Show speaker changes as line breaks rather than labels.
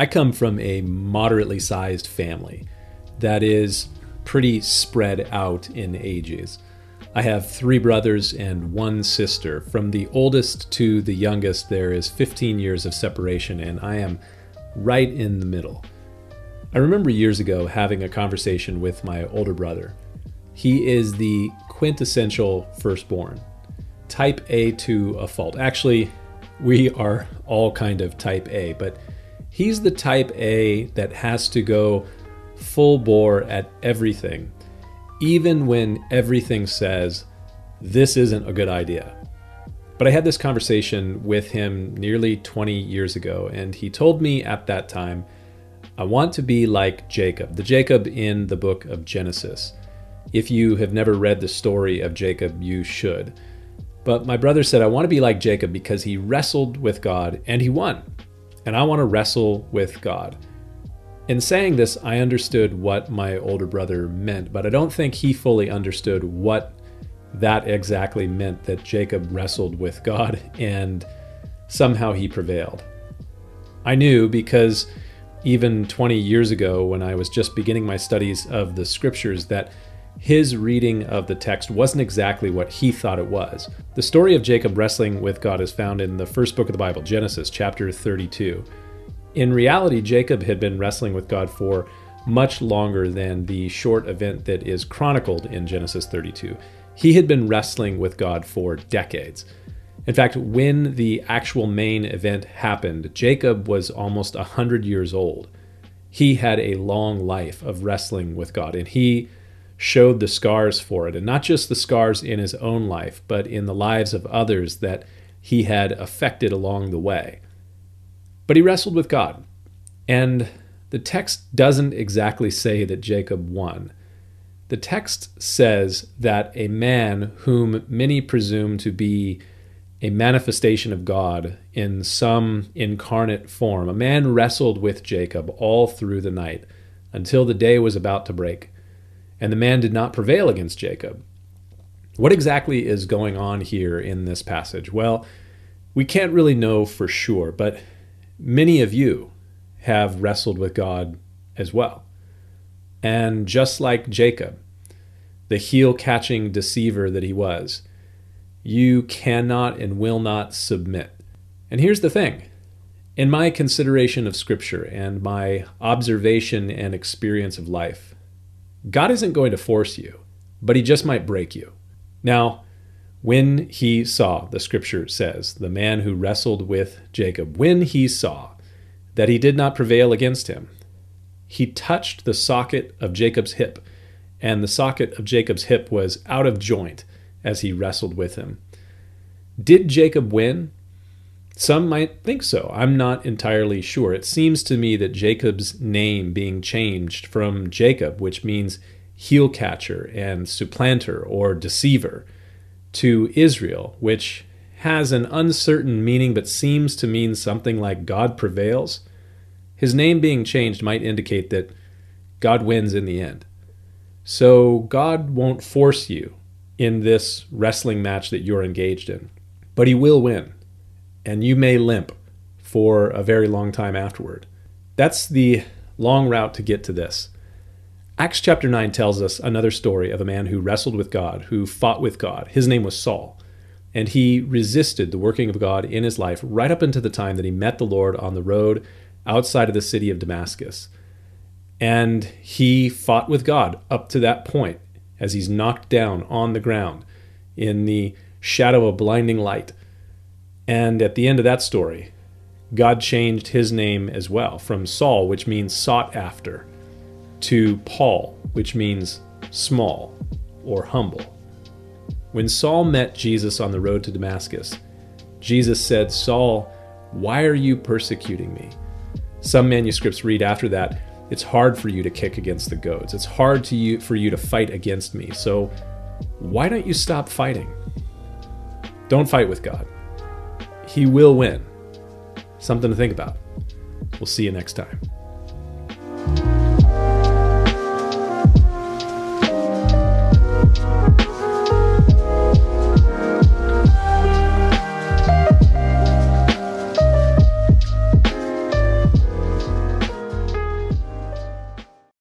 I come from a moderately sized family that is pretty spread out in ages. I have three brothers and one sister. From the oldest to the youngest, there is 15 years of separation, and I am right in the middle. I remember years ago having a conversation with my older brother. He is the quintessential firstborn, type A to a fault. Actually, we are all kind of type A, but He's the type A that has to go full bore at everything, even when everything says, this isn't a good idea. But I had this conversation with him nearly 20 years ago, and he told me at that time, I want to be like Jacob, the Jacob in the book of Genesis. If you have never read the story of Jacob, you should. But my brother said, I want to be like Jacob because he wrestled with God and he won and I want to wrestle with God. In saying this, I understood what my older brother meant, but I don't think he fully understood what that exactly meant that Jacob wrestled with God and somehow he prevailed. I knew because even 20 years ago, when I was just beginning my studies of the scriptures, that his reading of the text wasn't exactly what he thought it was. The story of Jacob wrestling with God is found in the first book of the Bible, Genesis chapter 32. In reality, Jacob had been wrestling with God for much longer than the short event that is chronicled in Genesis 32. He had been wrestling with God for decades. In fact, when the actual main event happened, Jacob was almost 100 years old. He had a long life of wrestling with God, and he showed the scars for it, and not just the scars in his own life, but in the lives of others that he had affected along the way. But he wrestled with God, and the text doesn't exactly say that Jacob won. The text says that a man whom many presume to be a manifestation of God in some incarnate form, a man wrestled with Jacob all through the night until the day was about to break and the man did not prevail against Jacob. What exactly is going on here in this passage? Well, we can't really know for sure, but many of you have wrestled with God as well. And just like Jacob, the heel catching deceiver that he was, you cannot and will not submit. And here's the thing in my consideration of Scripture and my observation and experience of life, God isn't going to force you, but he just might break you. Now, when he saw, the scripture says, the man who wrestled with Jacob, when he saw that he did not prevail against him, he touched the socket of Jacob's hip, and the socket of Jacob's hip was out of joint as he wrestled with him. Did Jacob win? Some might think so. I'm not entirely sure. It seems to me that Jacob's name being changed from Jacob, which means heel catcher and supplanter or deceiver, to Israel, which has an uncertain meaning but seems to mean something like God prevails, his name being changed might indicate that God wins in the end. So God won't force you in this wrestling match that you're engaged in, but he will win and you may limp for a very long time afterward. That's the long route to get to this. Acts chapter 9 tells us another story of a man who wrestled with God, who fought with God. His name was Saul, and he resisted the working of God in his life right up until the time that he met the Lord on the road outside of the city of Damascus. And he fought with God up to that point as he's knocked down on the ground in the shadow of blinding light. And at the end of that story, God changed his name as well from Saul, which means sought after, to Paul, which means small or humble. When Saul met Jesus on the road to Damascus, Jesus said, Saul, why are you persecuting me? Some manuscripts read after that, it's hard for you to kick against the goads. It's hard to you, for you to fight against me. So why don't you stop fighting? Don't fight with God he will win. Something to think about. We'll see you next time.